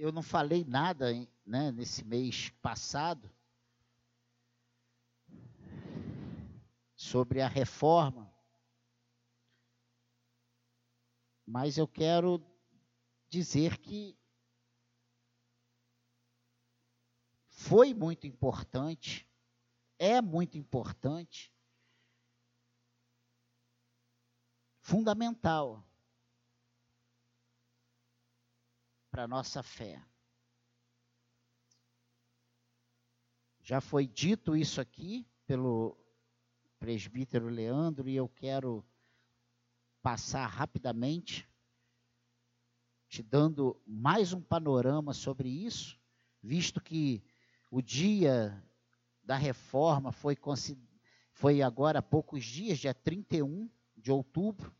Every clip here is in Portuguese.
eu não falei nada né, nesse mês passado sobre a reforma, mas eu quero dizer que foi muito importante, é muito importante, fundamental para a nossa fé. Já foi dito isso aqui pelo presbítero Leandro e eu quero passar rapidamente, te dando mais um panorama sobre isso, visto que o dia da reforma foi, foi agora há poucos dias, dia 31 de outubro,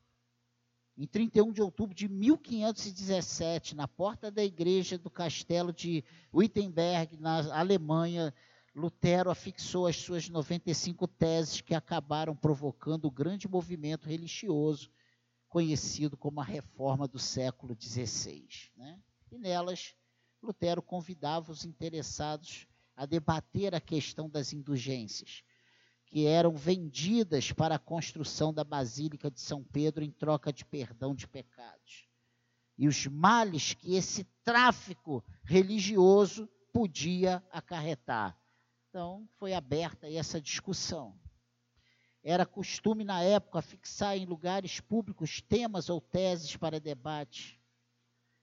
em 31 de outubro de 1517, na porta da igreja do castelo de Wittenberg, na Alemanha, Lutero afixou as suas 95 teses que acabaram provocando o grande movimento religioso conhecido como a Reforma do século XVI. Né? E nelas, Lutero convidava os interessados a debater a questão das indulgências, que eram vendidas para a construção da Basílica de São Pedro em troca de perdão de pecados. E os males que esse tráfico religioso podia acarretar. Então, foi aberta essa discussão. Era costume na época fixar em lugares públicos temas ou teses para debate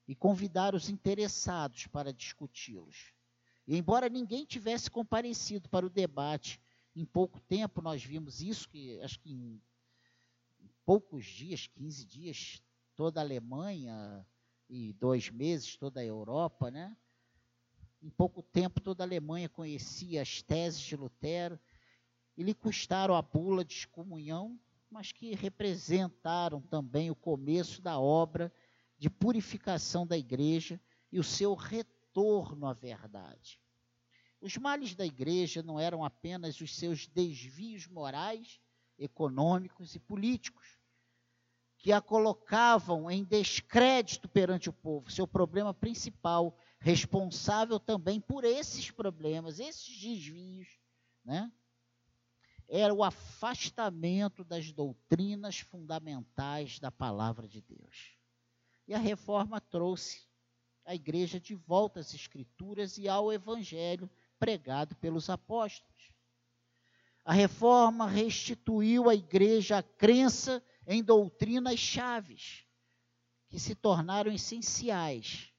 e convidar os interessados para discuti-los. E embora ninguém tivesse comparecido para o debate, em pouco tempo nós vimos isso, que acho que em, poucos dias, 15 dias, toda a Alemanha e dois meses toda a Europa, né? Em pouco tempo toda a Alemanha conhecia as teses de Lutero e lhe custaram a bula de excomunhão, mas que representaram também o começo da obra de purificação da igreja e o seu retorno à verdade. Os males da igreja não eram apenas os seus desvios morais, econômicos e políticos, que a colocavam em descrédito perante o povo. Seu problema principal, responsável também por esses problemas, esses desvios, né? era o afastamento das doutrinas fundamentais da palavra de Deus. E a reforma trouxe a igreja de volta às escrituras e ao evangelho pregado pelos apóstolos. A reforma restituiu à igreja a crença em doutrinas chaves, que se tornaram essenciais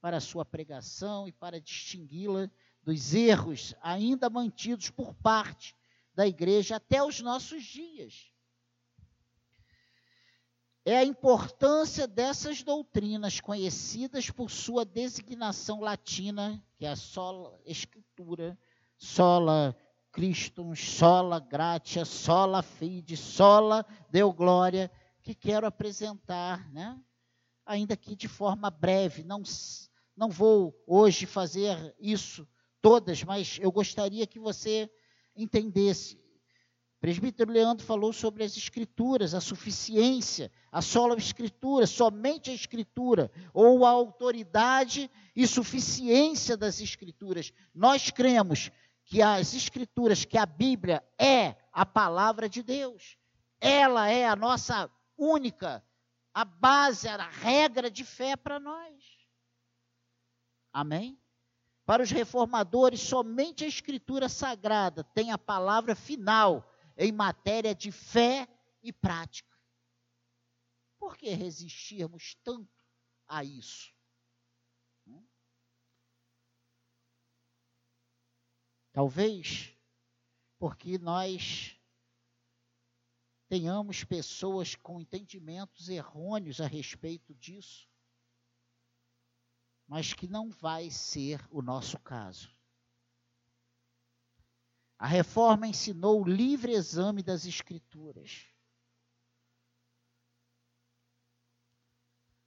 para a sua pregação e para distingui-la dos erros ainda mantidos por parte da igreja até os nossos dias. É a importância dessas doutrinas conhecidas por sua designação latina, que é a sola escritura, sola Christum, sola gratia, sola fide, sola deu glória, que quero apresentar, né? ainda que de forma breve, não, não vou hoje fazer isso todas, mas eu gostaria que você entendesse. Presbítero Leandro falou sobre as escrituras, a suficiência, a sola escritura, somente a escritura, ou a autoridade e suficiência das escrituras. Nós cremos que as escrituras, que a Bíblia é a palavra de Deus. Ela é a nossa única, a base, a regra de fé para nós. Amém? Para os reformadores, somente a Escritura Sagrada tem a palavra final em matéria de fé e prática. Por que resistirmos tanto a isso? Talvez porque nós tenhamos pessoas com entendimentos errôneos a respeito disso mas que não vai ser o nosso caso. A reforma ensinou o livre exame das Escrituras.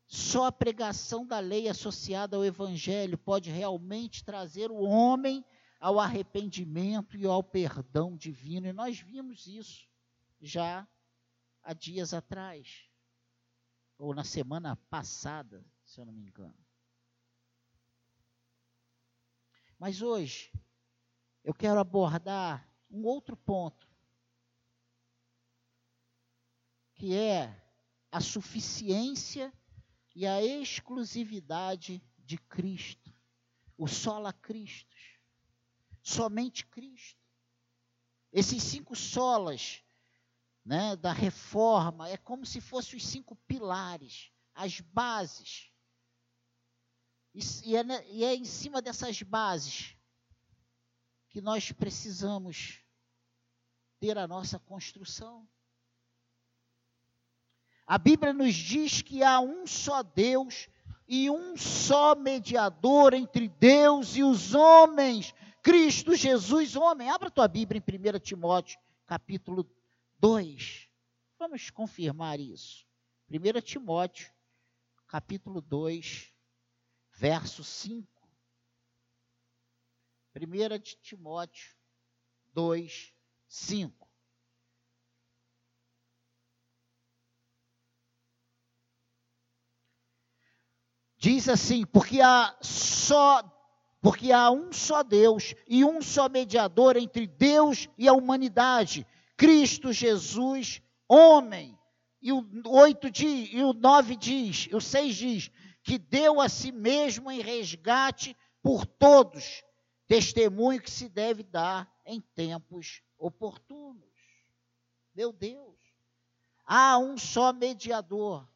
Só a pregação da lei associada ao Evangelho pode realmente trazer o homem ao arrependimento e ao perdão divino. E nós vimos isso já há dias atrás, ou na semana passada, se eu não me engano. Mas hoje, eu quero abordar um outro ponto, que é a suficiência e a exclusividade de Cristo, o sola Cristo, somente Cristo. Esses cinco solas né, da reforma é como se fossem os cinco pilares, as bases. E é, e é em cima dessas bases que nós precisamos ter a nossa construção. A Bíblia nos diz que há um só Deus e um só mediador entre Deus e os homens, Cristo Jesus, homem. Abra tua Bíblia em 1 Timóteo, capítulo 2. Vamos confirmar isso. 1 Timóteo, capítulo 2, verso 5. 1 Timóteo 2, 5. Diz assim: porque há só porque há um só Deus e um só mediador entre Deus e a humanidade, Cristo Jesus, homem. E o 8 diz, e o 9 diz, e o 6 diz, que deu a si mesmo em resgate por todos, testemunho que se deve dar em tempos oportunos. Meu Deus, há um só mediador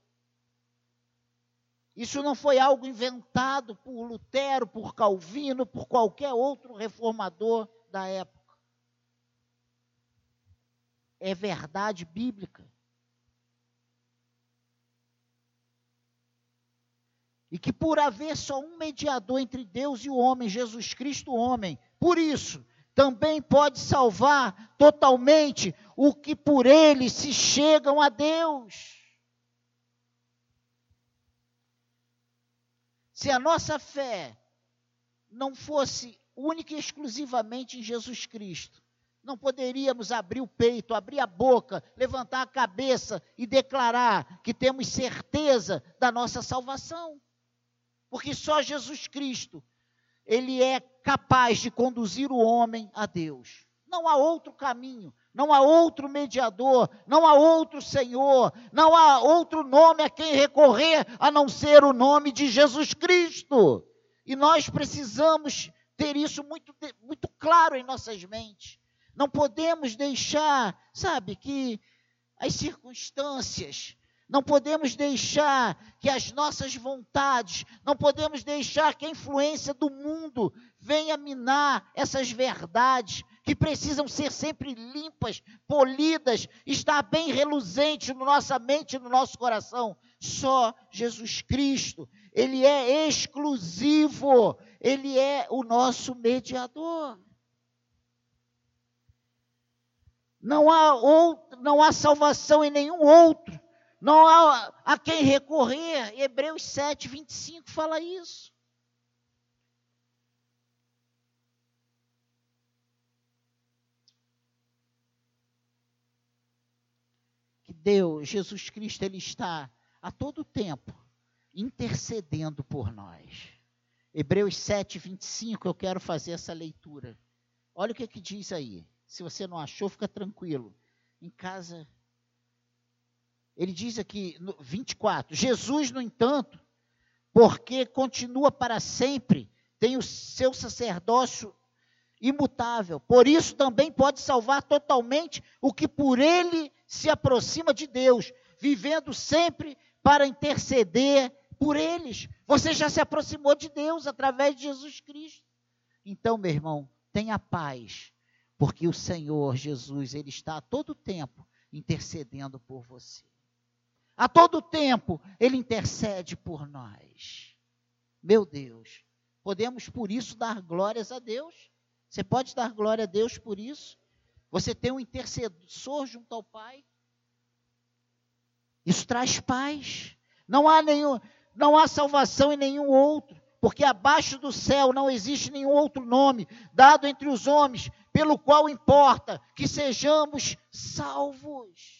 isso não foi algo inventado por Lutero, por Calvino, por qualquer outro reformador da época. É verdade bíblica. E que por haver só um mediador entre Deus e o homem, Jesus Cristo, homem, por isso também pode salvar totalmente o que por ele se chegam a Deus. Se a nossa fé não fosse única e exclusivamente em Jesus Cristo, não poderíamos abrir o peito, abrir a boca, levantar a cabeça e declarar que temos certeza da nossa salvação. Porque só Jesus Cristo, ele é capaz de conduzir o homem a Deus. Não há outro caminho, não há outro mediador, não há outro Senhor, não há outro nome a quem recorrer a não ser o nome de Jesus Cristo. E nós precisamos ter isso muito, muito claro em nossas mentes. Não podemos deixar, sabe, que as circunstâncias, não podemos deixar que as nossas vontades, não podemos deixar que a influência do mundo venha minar essas verdades que precisam ser sempre limpas, polidas, estar bem reluzente na nossa mente e no nosso coração. Só Jesus Cristo, Ele é exclusivo, Ele é o nosso mediador. Não há, outro, não há salvação em nenhum outro, não há a quem recorrer. Hebreus 7, 25 fala isso. Deus, Jesus Cristo, Ele está a todo tempo intercedendo por nós. Hebreus 7, 25, eu quero fazer essa leitura. Olha o que, que diz aí. Se você não achou, fica tranquilo. Em casa. Ele diz aqui, no 24: Jesus, no entanto, porque continua para sempre, tem o seu sacerdócio imutável. Por isso também pode salvar totalmente o que por ele se aproxima de Deus, vivendo sempre para interceder por eles. Você já se aproximou de Deus através de Jesus Cristo. Então, meu irmão, tenha paz, porque o Senhor Jesus, ele está a todo tempo intercedendo por você. A todo tempo ele intercede por nós. Meu Deus, podemos por isso dar glórias a Deus? Você pode dar glória a Deus por isso? Você tem um intercessor junto ao Pai? Isso traz paz. Não há nenhum, não há salvação em nenhum outro, porque abaixo do céu não existe nenhum outro nome dado entre os homens pelo qual importa que sejamos salvos.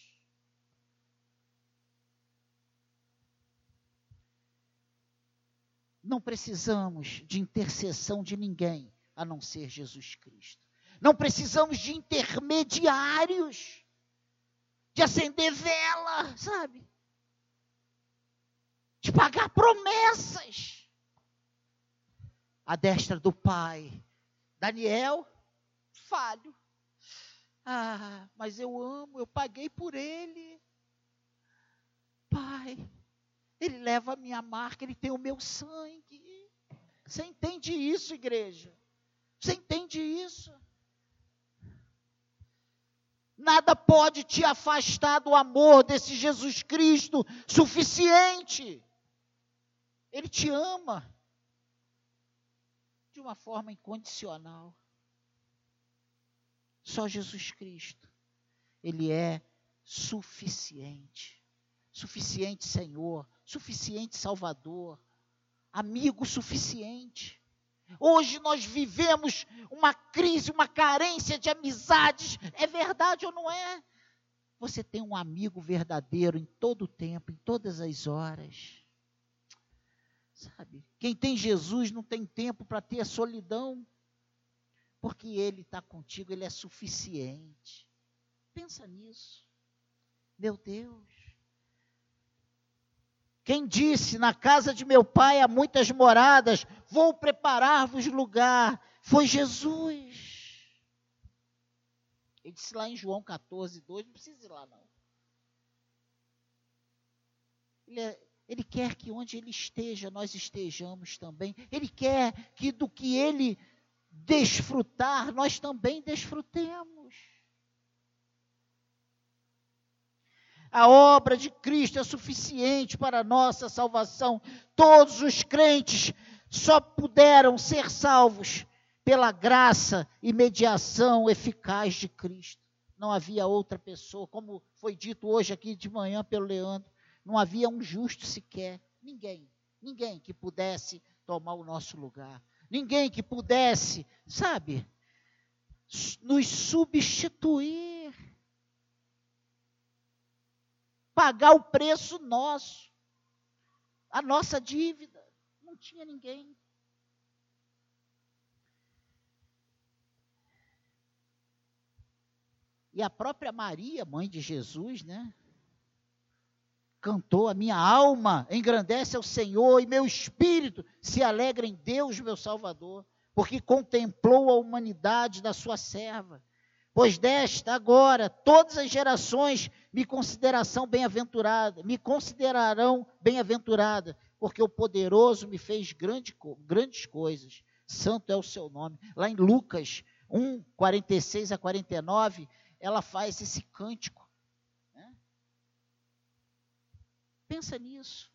Não precisamos de intercessão de ninguém a não ser Jesus Cristo. Não precisamos de intermediários, de acender vela, sabe? De pagar promessas. A destra do Pai. Daniel, falho. Ah, mas eu amo, eu paguei por ele. Pai, ele leva a minha marca, ele tem o meu sangue. Você entende isso, igreja? Você entende isso? Nada pode te afastar do amor desse Jesus Cristo suficiente. Ele te ama de uma forma incondicional. Só Jesus Cristo. Ele é suficiente. Suficiente Senhor, suficiente Salvador, amigo suficiente. Hoje nós vivemos uma crise, uma carência de amizades. É verdade ou não é? Você tem um amigo verdadeiro em todo o tempo, em todas as horas. Sabe? Quem tem Jesus não tem tempo para ter a solidão, porque Ele está contigo, Ele é suficiente. Pensa nisso. Meu Deus. Quem disse: Na casa de meu pai há muitas moradas, vou preparar-vos lugar. Foi Jesus. Ele disse lá em João 14, 2, não precisa ir lá não. Ele, é, ele quer que onde ele esteja, nós estejamos também. Ele quer que do que ele desfrutar, nós também desfrutemos. A obra de Cristo é suficiente para a nossa salvação. Todos os crentes só puderam ser salvos pela graça e mediação eficaz de Cristo. Não havia outra pessoa, como foi dito hoje aqui de manhã pelo Leandro, não havia um justo sequer, ninguém, ninguém que pudesse tomar o nosso lugar, ninguém que pudesse, sabe, nos substituir pagar o preço nosso, a nossa dívida. Não tinha ninguém. E a própria Maria, mãe de Jesus, né? Cantou: A minha alma engrandece ao Senhor e meu espírito se alegra em Deus, meu Salvador, porque contemplou a humanidade da sua serva. Pois desta agora todas as gerações me consideração bem-aventurada, me considerarão bem-aventurada, porque o poderoso me fez grande, grandes coisas. Santo é o seu nome. Lá em Lucas 1, 46 a 49, ela faz esse cântico. Né? Pensa nisso.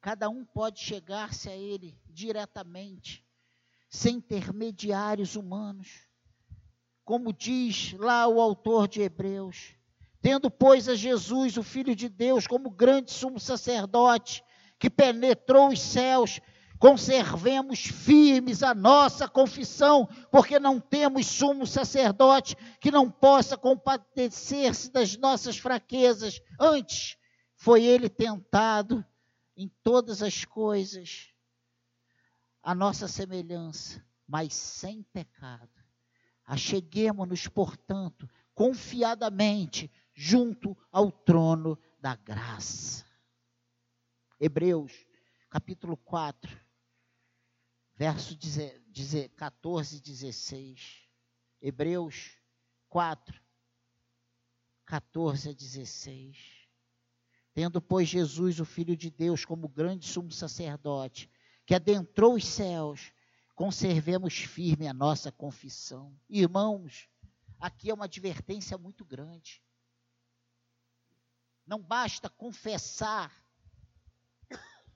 Cada um pode chegar-se a Ele diretamente, sem intermediários humanos como diz lá o autor de Hebreus. Tendo, pois, a Jesus, o Filho de Deus, como grande sumo sacerdote, que penetrou os céus, conservemos firmes a nossa confissão, porque não temos sumo sacerdote que não possa compadecer-se das nossas fraquezas. Antes, foi ele tentado em todas as coisas, a nossa semelhança, mas sem pecado. Acheguemos-nos, portanto, confiadamente junto ao trono da graça. Hebreus, capítulo 4, verso 14 e 16. Hebreus 4, 14 a 16. Tendo, pois, Jesus, o Filho de Deus, como grande sumo sacerdote, que adentrou os céus, conservemos firme a nossa confissão. Irmãos, aqui é uma advertência muito grande. Não basta confessar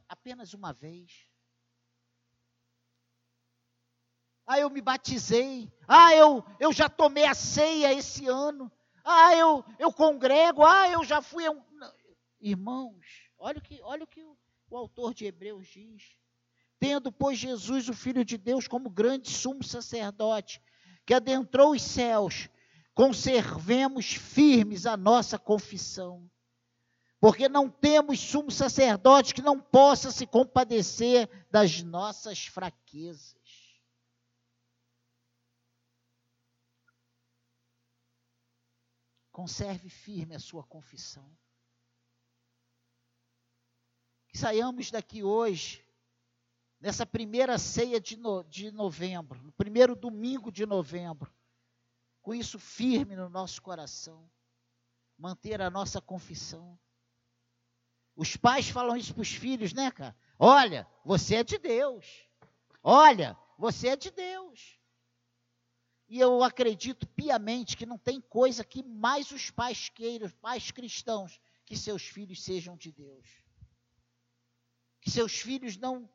apenas uma vez. Ah, eu me batizei. Ah, eu, eu já tomei a ceia esse ano. Ah, eu, eu congrego. Ah, eu já fui. Um... Irmãos, olha o que, olha o, que o, o autor de Hebreus diz. Tendo, pois, Jesus, o Filho de Deus, como grande sumo sacerdote, que adentrou os céus, conservemos firmes a nossa confissão. porque não temos sumo sacerdote que não possa se compadecer das nossas fraquezas. Conserve firme a sua confissão. Que saiamos daqui hoje, nessa primeira ceia de, no, de novembro, no primeiro domingo de novembro, com isso firme no nosso coração, manter a nossa confissão os pais falam isso para os filhos, né, cara? Olha, você é de Deus. Olha, você é de Deus. E eu acredito piamente que não tem coisa que mais os pais queiram, pais cristãos, que seus filhos sejam de Deus. Que seus filhos não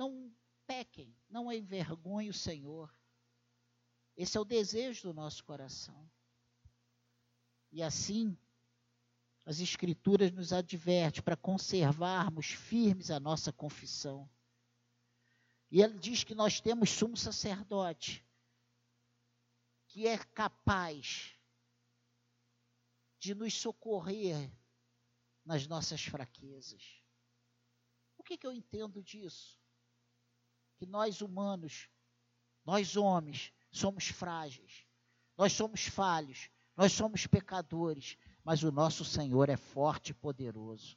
não pequem, não envergonhem o Senhor. Esse é o desejo do nosso coração. E assim, as Escrituras nos adverte para conservarmos firmes a nossa confissão. E ele diz que nós temos sumo sacerdote, que é capaz de nos socorrer nas nossas fraquezas. O que, que eu entendo disso? Que nós humanos, nós homens, somos frágeis, nós somos falhos, nós somos pecadores, mas o nosso Senhor é forte e poderoso.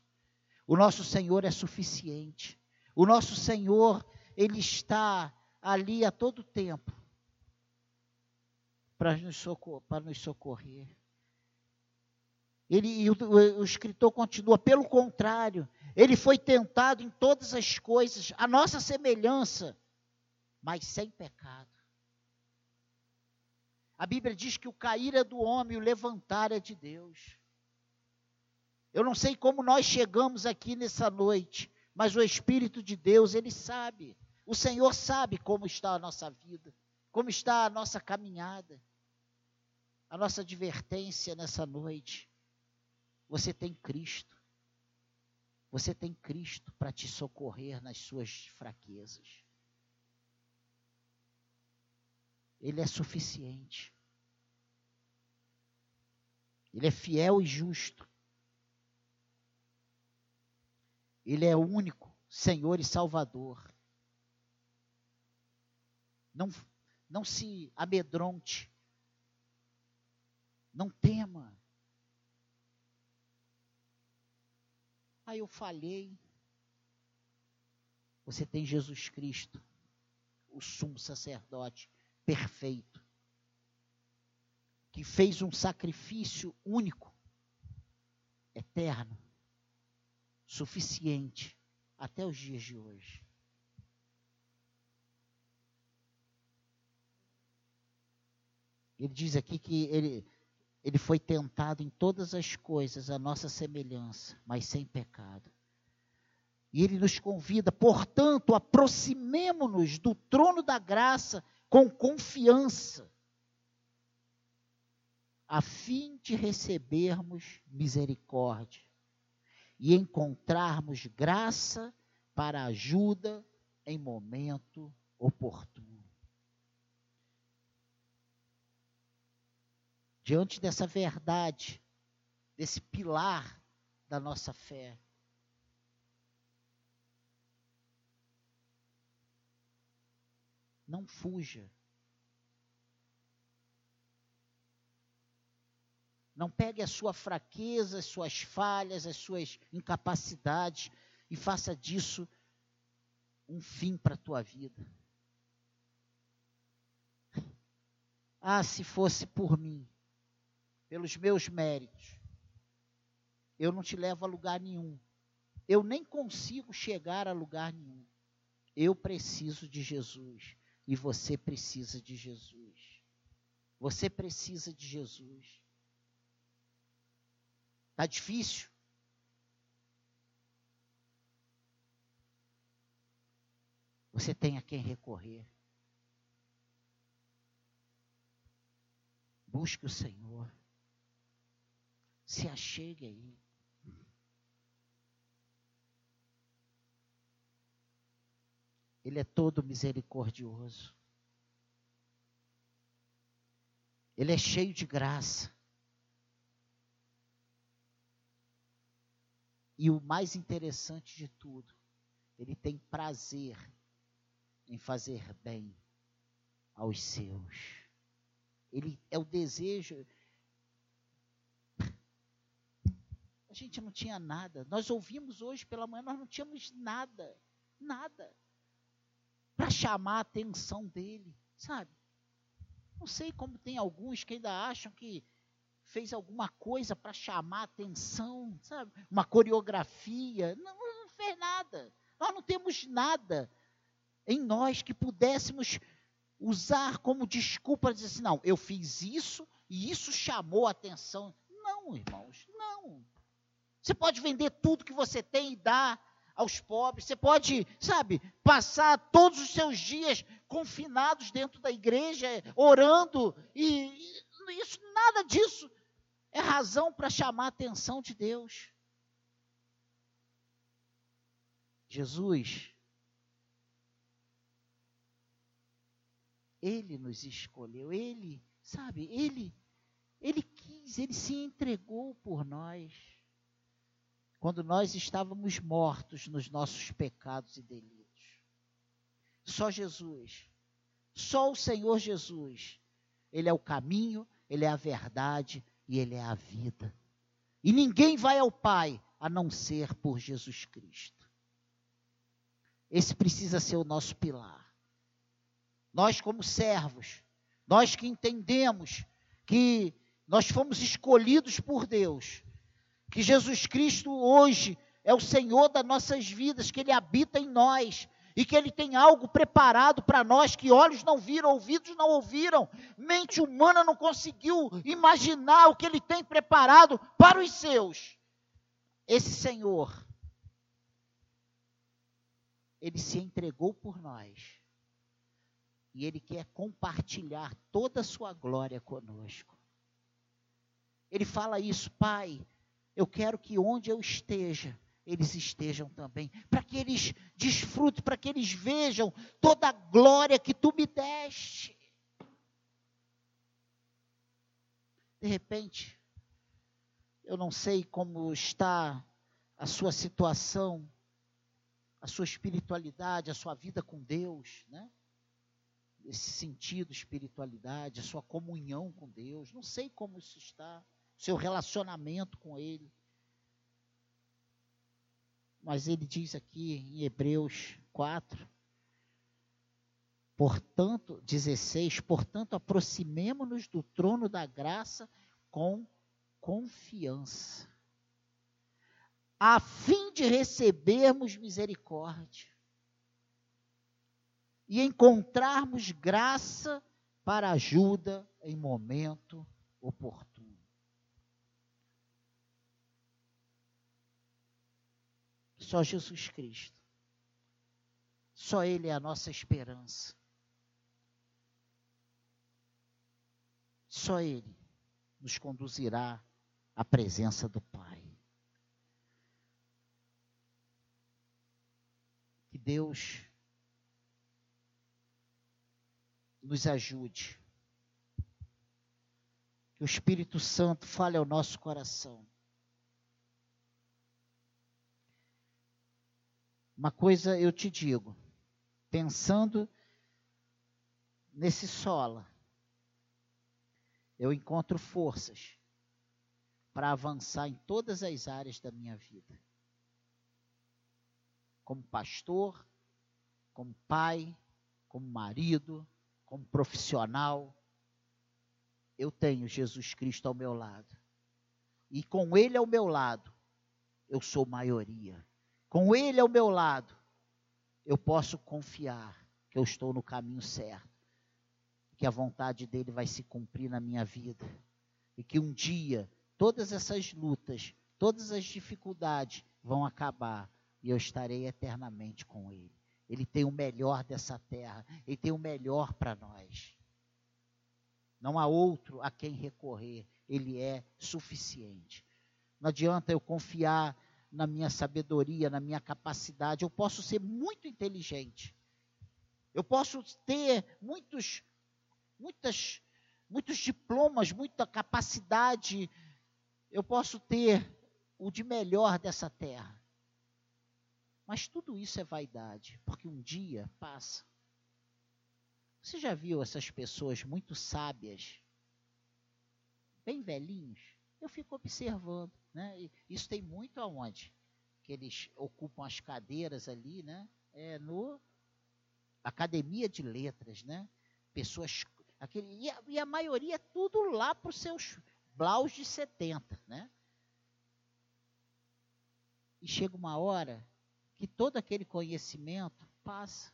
O nosso Senhor é suficiente. O nosso Senhor, Ele está ali a todo tempo para nos, socor nos socorrer. Ele, e o, o escritor continua, pelo contrário, ele foi tentado em todas as coisas, a nossa semelhança, mas sem pecado. A Bíblia diz que o cair é do homem, o levantar é de Deus. Eu não sei como nós chegamos aqui nessa noite, mas o Espírito de Deus, ele sabe. O Senhor sabe como está a nossa vida, como está a nossa caminhada. A nossa advertência nessa noite. Você tem Cristo. Você tem Cristo para te socorrer nas suas fraquezas. Ele é suficiente. Ele é fiel e justo. Ele é único Senhor e Salvador. Não, não se amedronte. Não tema. Aí eu falhei. Você tem Jesus Cristo, o sumo sacerdote perfeito que fez um sacrifício único, eterno, suficiente até os dias de hoje. Ele diz aqui que ele, ele foi tentado em todas as coisas, a nossa semelhança, mas sem pecado. E ele nos convida, portanto, aproximemo-nos do trono da graça com confiança a fim de recebermos misericórdia e encontrarmos graça para ajuda em momento oportuno. Diante dessa verdade, desse pilar da nossa fé, não fuja. Não pegue a sua fraqueza, as suas falhas, as suas incapacidades e faça disso um fim para a tua vida. Ah, se fosse por mim, pelos meus méritos, eu não te levo a lugar nenhum. Eu nem consigo chegar a lugar nenhum. Eu preciso de Jesus e você precisa de Jesus. Você precisa de Jesus. Está difícil? Você tem a quem recorrer. Busque o Senhor. Se achegue aí. Ele é todo misericordioso. Ele é cheio de graça. E o mais interessante de tudo, ele tem prazer em fazer bem aos seus. Ele é o desejo. A gente não tinha nada. Nós ouvimos hoje pela manhã, nós não tínhamos nada, nada para chamar a atenção dele, sabe? Não sei como tem alguns que ainda acham que fez alguma coisa para chamar a atenção, sabe? Uma coreografia. Não, não fez nada. Nós não temos nada em nós que pudéssemos usar como desculpa dizer assim, não, eu fiz isso e isso chamou a atenção. Não, irmãos, não. Você pode vender tudo que você tem e dar aos pobres. Você pode, sabe, passar todos os seus dias confinados dentro da igreja, orando, e, isso, nada disso é razão para chamar a atenção de Deus. Jesus, Ele nos escolheu, Ele, sabe, Ele, Ele quis, Ele se entregou por nós. Quando nós estávamos mortos nos nossos pecados e delitos. Só Jesus, só o Senhor Jesus, Ele é o caminho, Ele é a verdade, e Ele é a vida. E ninguém vai ao Pai a não ser por Jesus Cristo. Esse precisa ser o nosso pilar. Nós, como servos, nós que entendemos que nós fomos escolhidos por Deus, que Jesus Cristo hoje é o Senhor das nossas vidas, que Ele habita em nós, e que Ele tem algo preparado para nós que olhos não viram, ouvidos não ouviram, mente humana não conseguiu imaginar o que Ele tem preparado para os seus. Esse Senhor, Ele se entregou por nós e Ele quer compartilhar toda a sua glória conosco. Ele fala isso, Pai, eu quero que onde eu esteja, eles estejam também, para que eles desfrutem, para que eles vejam toda a glória que tu me deste. De repente, eu não sei como está a sua situação, a sua espiritualidade, a sua vida com Deus, né? Esse sentido, espiritualidade, a sua comunhão com Deus. Não sei como isso está, seu relacionamento com Ele. Mas ele diz aqui em Hebreus 4, portanto, 16, portanto, aproximemo-nos do trono da graça com confiança, a fim de recebermos misericórdia e encontrarmos graça para ajuda em momento oportuno. Só Jesus Cristo. Só Ele é a nossa esperança. Só Ele nos conduzirá à presença do Pai. Que Deus nos ajude. Que o Espírito Santo fale ao nosso coração. Uma coisa eu te digo, pensando nesse sola, eu encontro forças para avançar em todas as áreas da minha vida. Como pastor, como pai, como marido, como profissional, eu tenho Jesus Cristo ao meu lado. E com Ele ao meu lado, eu sou maioria com Ele ao meu lado, eu posso confiar que eu estou no caminho certo, que a vontade dele vai se cumprir na minha vida, e que um dia todas essas lutas, todas as dificuldades vão acabar e eu estarei eternamente com Ele. Ele tem o melhor dessa terra, Ele tem o melhor para nós. Não há outro a quem recorrer, Ele é suficiente. Não adianta eu confiar na minha sabedoria, na minha capacidade. Eu posso ser muito inteligente. Eu posso ter muitos, muitas, muitos diplomas, muita capacidade. Eu posso ter o de melhor dessa terra. Mas tudo isso é vaidade, porque um dia passa. Você já viu essas pessoas muito sábias, bem velhinhos? Eu fico observando, né? E isso tem muito aonde? Que eles ocupam as cadeiras ali, né? É no Academia de Letras, né? Pessoas aquele e a, e a maioria é tudo lá para os seus blaus de 70, né? E chega uma hora que todo aquele conhecimento passa.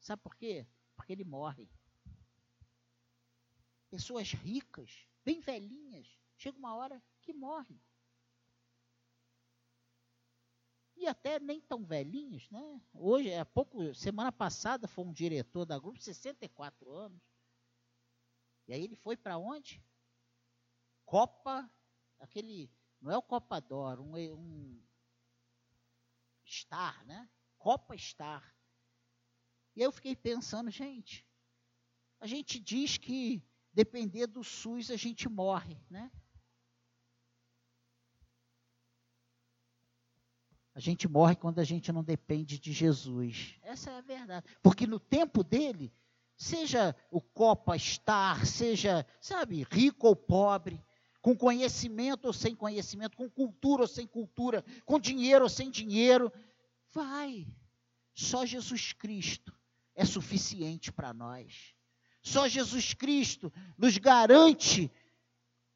Sabe por quê? Porque ele morre. Pessoas ricas, bem velhinhas, chega uma hora que morrem. E até nem tão velhinhos, né? Hoje, há pouco, semana passada, foi um diretor da grupo, 64 anos. E aí ele foi para onde? Copa, aquele, não é o Copa d'Or, um, um Star, né? Copa Star. E aí eu fiquei pensando, gente, a gente diz que depender do SUS a gente morre, né? A gente morre quando a gente não depende de Jesus. Essa é a verdade. Porque no tempo dele, seja o Copa Star, seja, sabe, rico ou pobre, com conhecimento ou sem conhecimento, com cultura ou sem cultura, com dinheiro ou sem dinheiro. Vai. Só Jesus Cristo é suficiente para nós. Só Jesus Cristo nos garante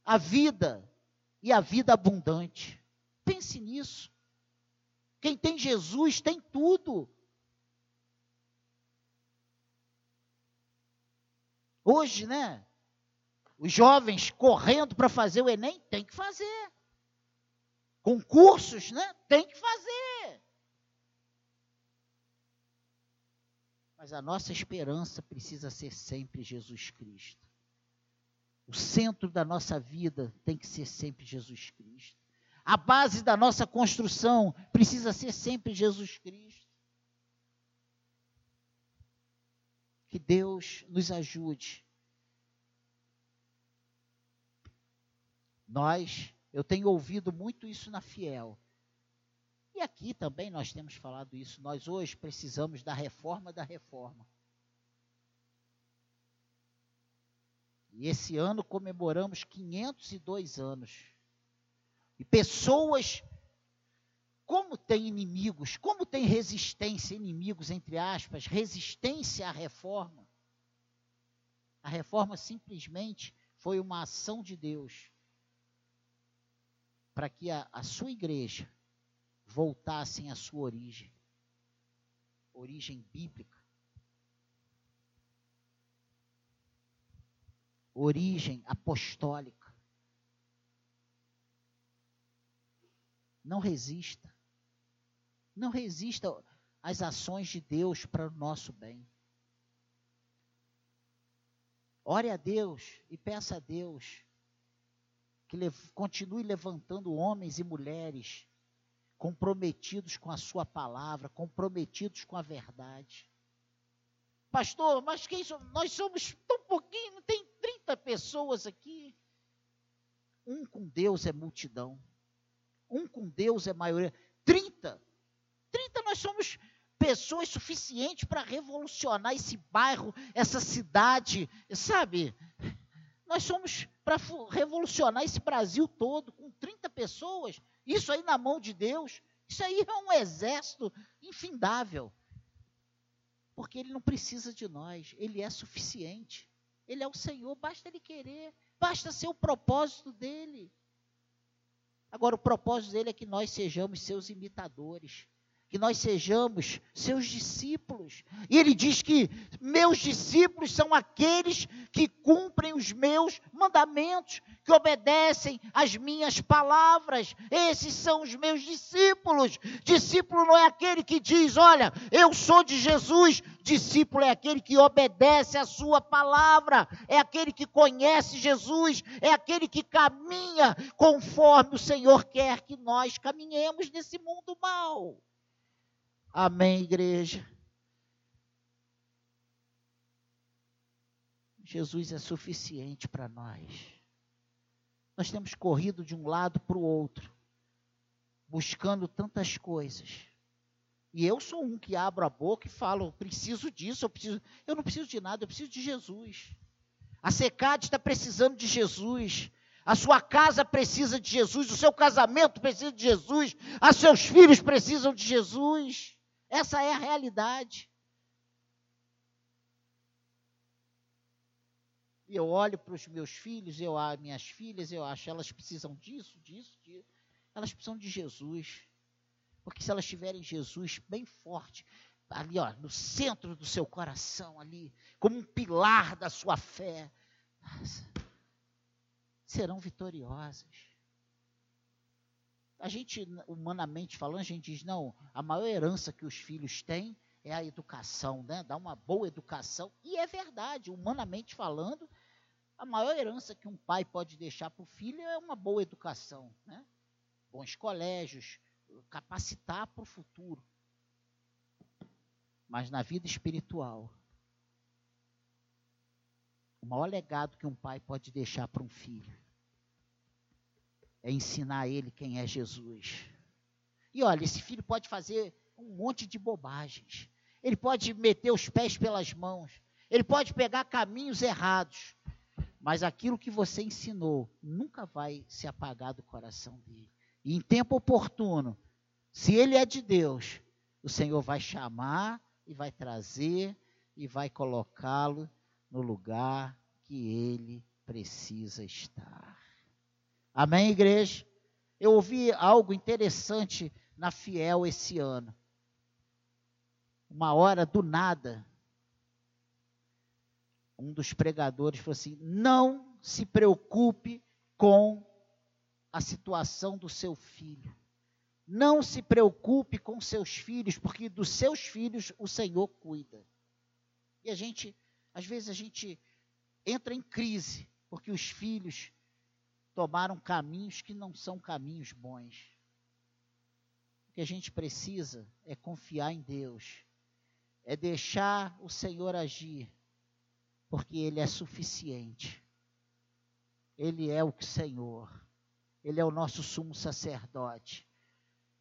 a vida e a vida abundante. Pense nisso. Quem tem Jesus tem tudo. Hoje, né? Os jovens correndo para fazer o Enem, tem que fazer. Concursos, né? Tem que fazer. Mas a nossa esperança precisa ser sempre Jesus Cristo. O centro da nossa vida tem que ser sempre Jesus Cristo. A base da nossa construção precisa ser sempre Jesus Cristo. Que Deus nos ajude Nós, eu tenho ouvido muito isso na Fiel. E aqui também nós temos falado isso. Nós hoje precisamos da reforma da reforma. E esse ano comemoramos 502 anos. E pessoas, como tem inimigos, como tem resistência, inimigos, entre aspas, resistência à reforma. A reforma simplesmente foi uma ação de Deus para que a, a sua igreja voltasse à sua origem, origem bíblica, origem apostólica. Não resista. Não resista às ações de Deus para o nosso bem. Ore a Deus e peça a Deus que continue levantando homens e mulheres comprometidos com a sua palavra, comprometidos com a verdade. Pastor, mas quem somos? Nós somos tão pouquinho, tem 30 pessoas aqui. Um com Deus é multidão. Um com Deus é maioria. 30. 30 nós somos pessoas suficientes para revolucionar esse bairro, essa cidade, sabe? Nós somos para revolucionar esse Brasil todo, com 30 pessoas, isso aí na mão de Deus, isso aí é um exército infindável. Porque ele não precisa de nós, ele é suficiente. Ele é o Senhor, basta ele querer, basta ser o propósito dele. Agora, o propósito dele é que nós sejamos seus imitadores que nós sejamos seus discípulos. E ele diz que meus discípulos são aqueles que cumprem os meus mandamentos, que obedecem às minhas palavras. Esses são os meus discípulos. Discípulo não é aquele que diz: Olha, eu sou de Jesus. Discípulo é aquele que obedece à sua palavra, é aquele que conhece Jesus, é aquele que caminha conforme o Senhor quer que nós caminhemos nesse mundo mal. Amém, igreja? Jesus é suficiente para nós. Nós temos corrido de um lado para o outro. buscando tantas coisas. E eu sou um que abro a boca e falo, preciso disso, eu preciso. Eu não preciso de nada, eu preciso de Jesus. A Secade está precisando de Jesus. A sua casa precisa de Jesus, o seu casamento precisa de Jesus, os seus filhos precisam de Jesus. Essa é a realidade. E eu olho para os meus filhos, eu as minhas filhas, eu acho elas precisam disso, disso, disso. Elas precisam de Jesus. Porque se elas tiverem Jesus bem forte, ali ó, no centro do seu coração, ali, como um pilar da sua fé, serão vitoriosas. A gente, humanamente falando, a gente diz, não, a maior herança que os filhos têm é a educação, né? Dar uma boa educação. E é verdade, humanamente falando, a maior herança que um pai pode deixar para o filho é uma boa educação, né? Bons colégios, capacitar para o futuro. Mas na vida espiritual, o maior legado que um pai pode deixar para um filho é ensinar ele quem é Jesus. E olha, esse filho pode fazer um monte de bobagens. Ele pode meter os pés pelas mãos. Ele pode pegar caminhos errados. Mas aquilo que você ensinou nunca vai se apagar do coração dele. E em tempo oportuno, se ele é de Deus, o Senhor vai chamar e vai trazer e vai colocá-lo no lugar que ele precisa estar. Amém, igreja? Eu ouvi algo interessante na Fiel esse ano. Uma hora do nada, um dos pregadores falou assim: não se preocupe com a situação do seu filho. Não se preocupe com seus filhos, porque dos seus filhos o Senhor cuida. E a gente, às vezes a gente entra em crise, porque os filhos tomaram caminhos que não são caminhos bons. O que a gente precisa é confiar em Deus, é deixar o Senhor agir porque Ele é suficiente. Ele é o Senhor. Ele é o nosso sumo sacerdote.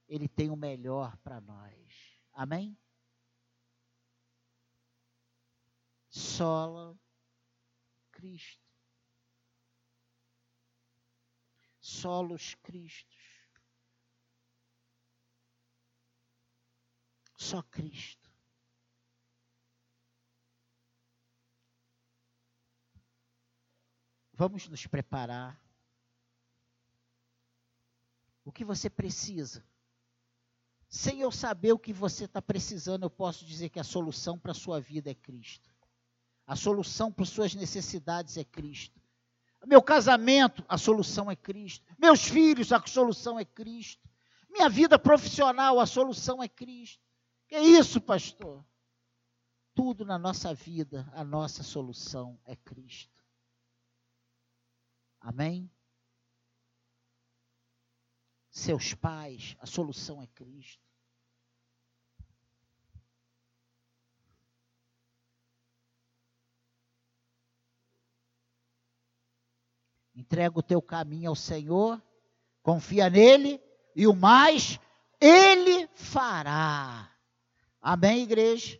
Ele tem o melhor para nós. Amém? Sola Cristo. Solos Cristos. Só Cristo. Vamos nos preparar. O que você precisa? Sem eu saber o que você está precisando, eu posso dizer que a solução para a sua vida é Cristo. A solução para suas necessidades é Cristo. Meu casamento, a solução é Cristo. Meus filhos, a solução é Cristo. Minha vida profissional, a solução é Cristo. Que é isso, pastor? Tudo na nossa vida, a nossa solução é Cristo. Amém? Seus pais, a solução é Cristo. Entrega o teu caminho ao Senhor, confia nele e o mais ele fará. Amém, igreja?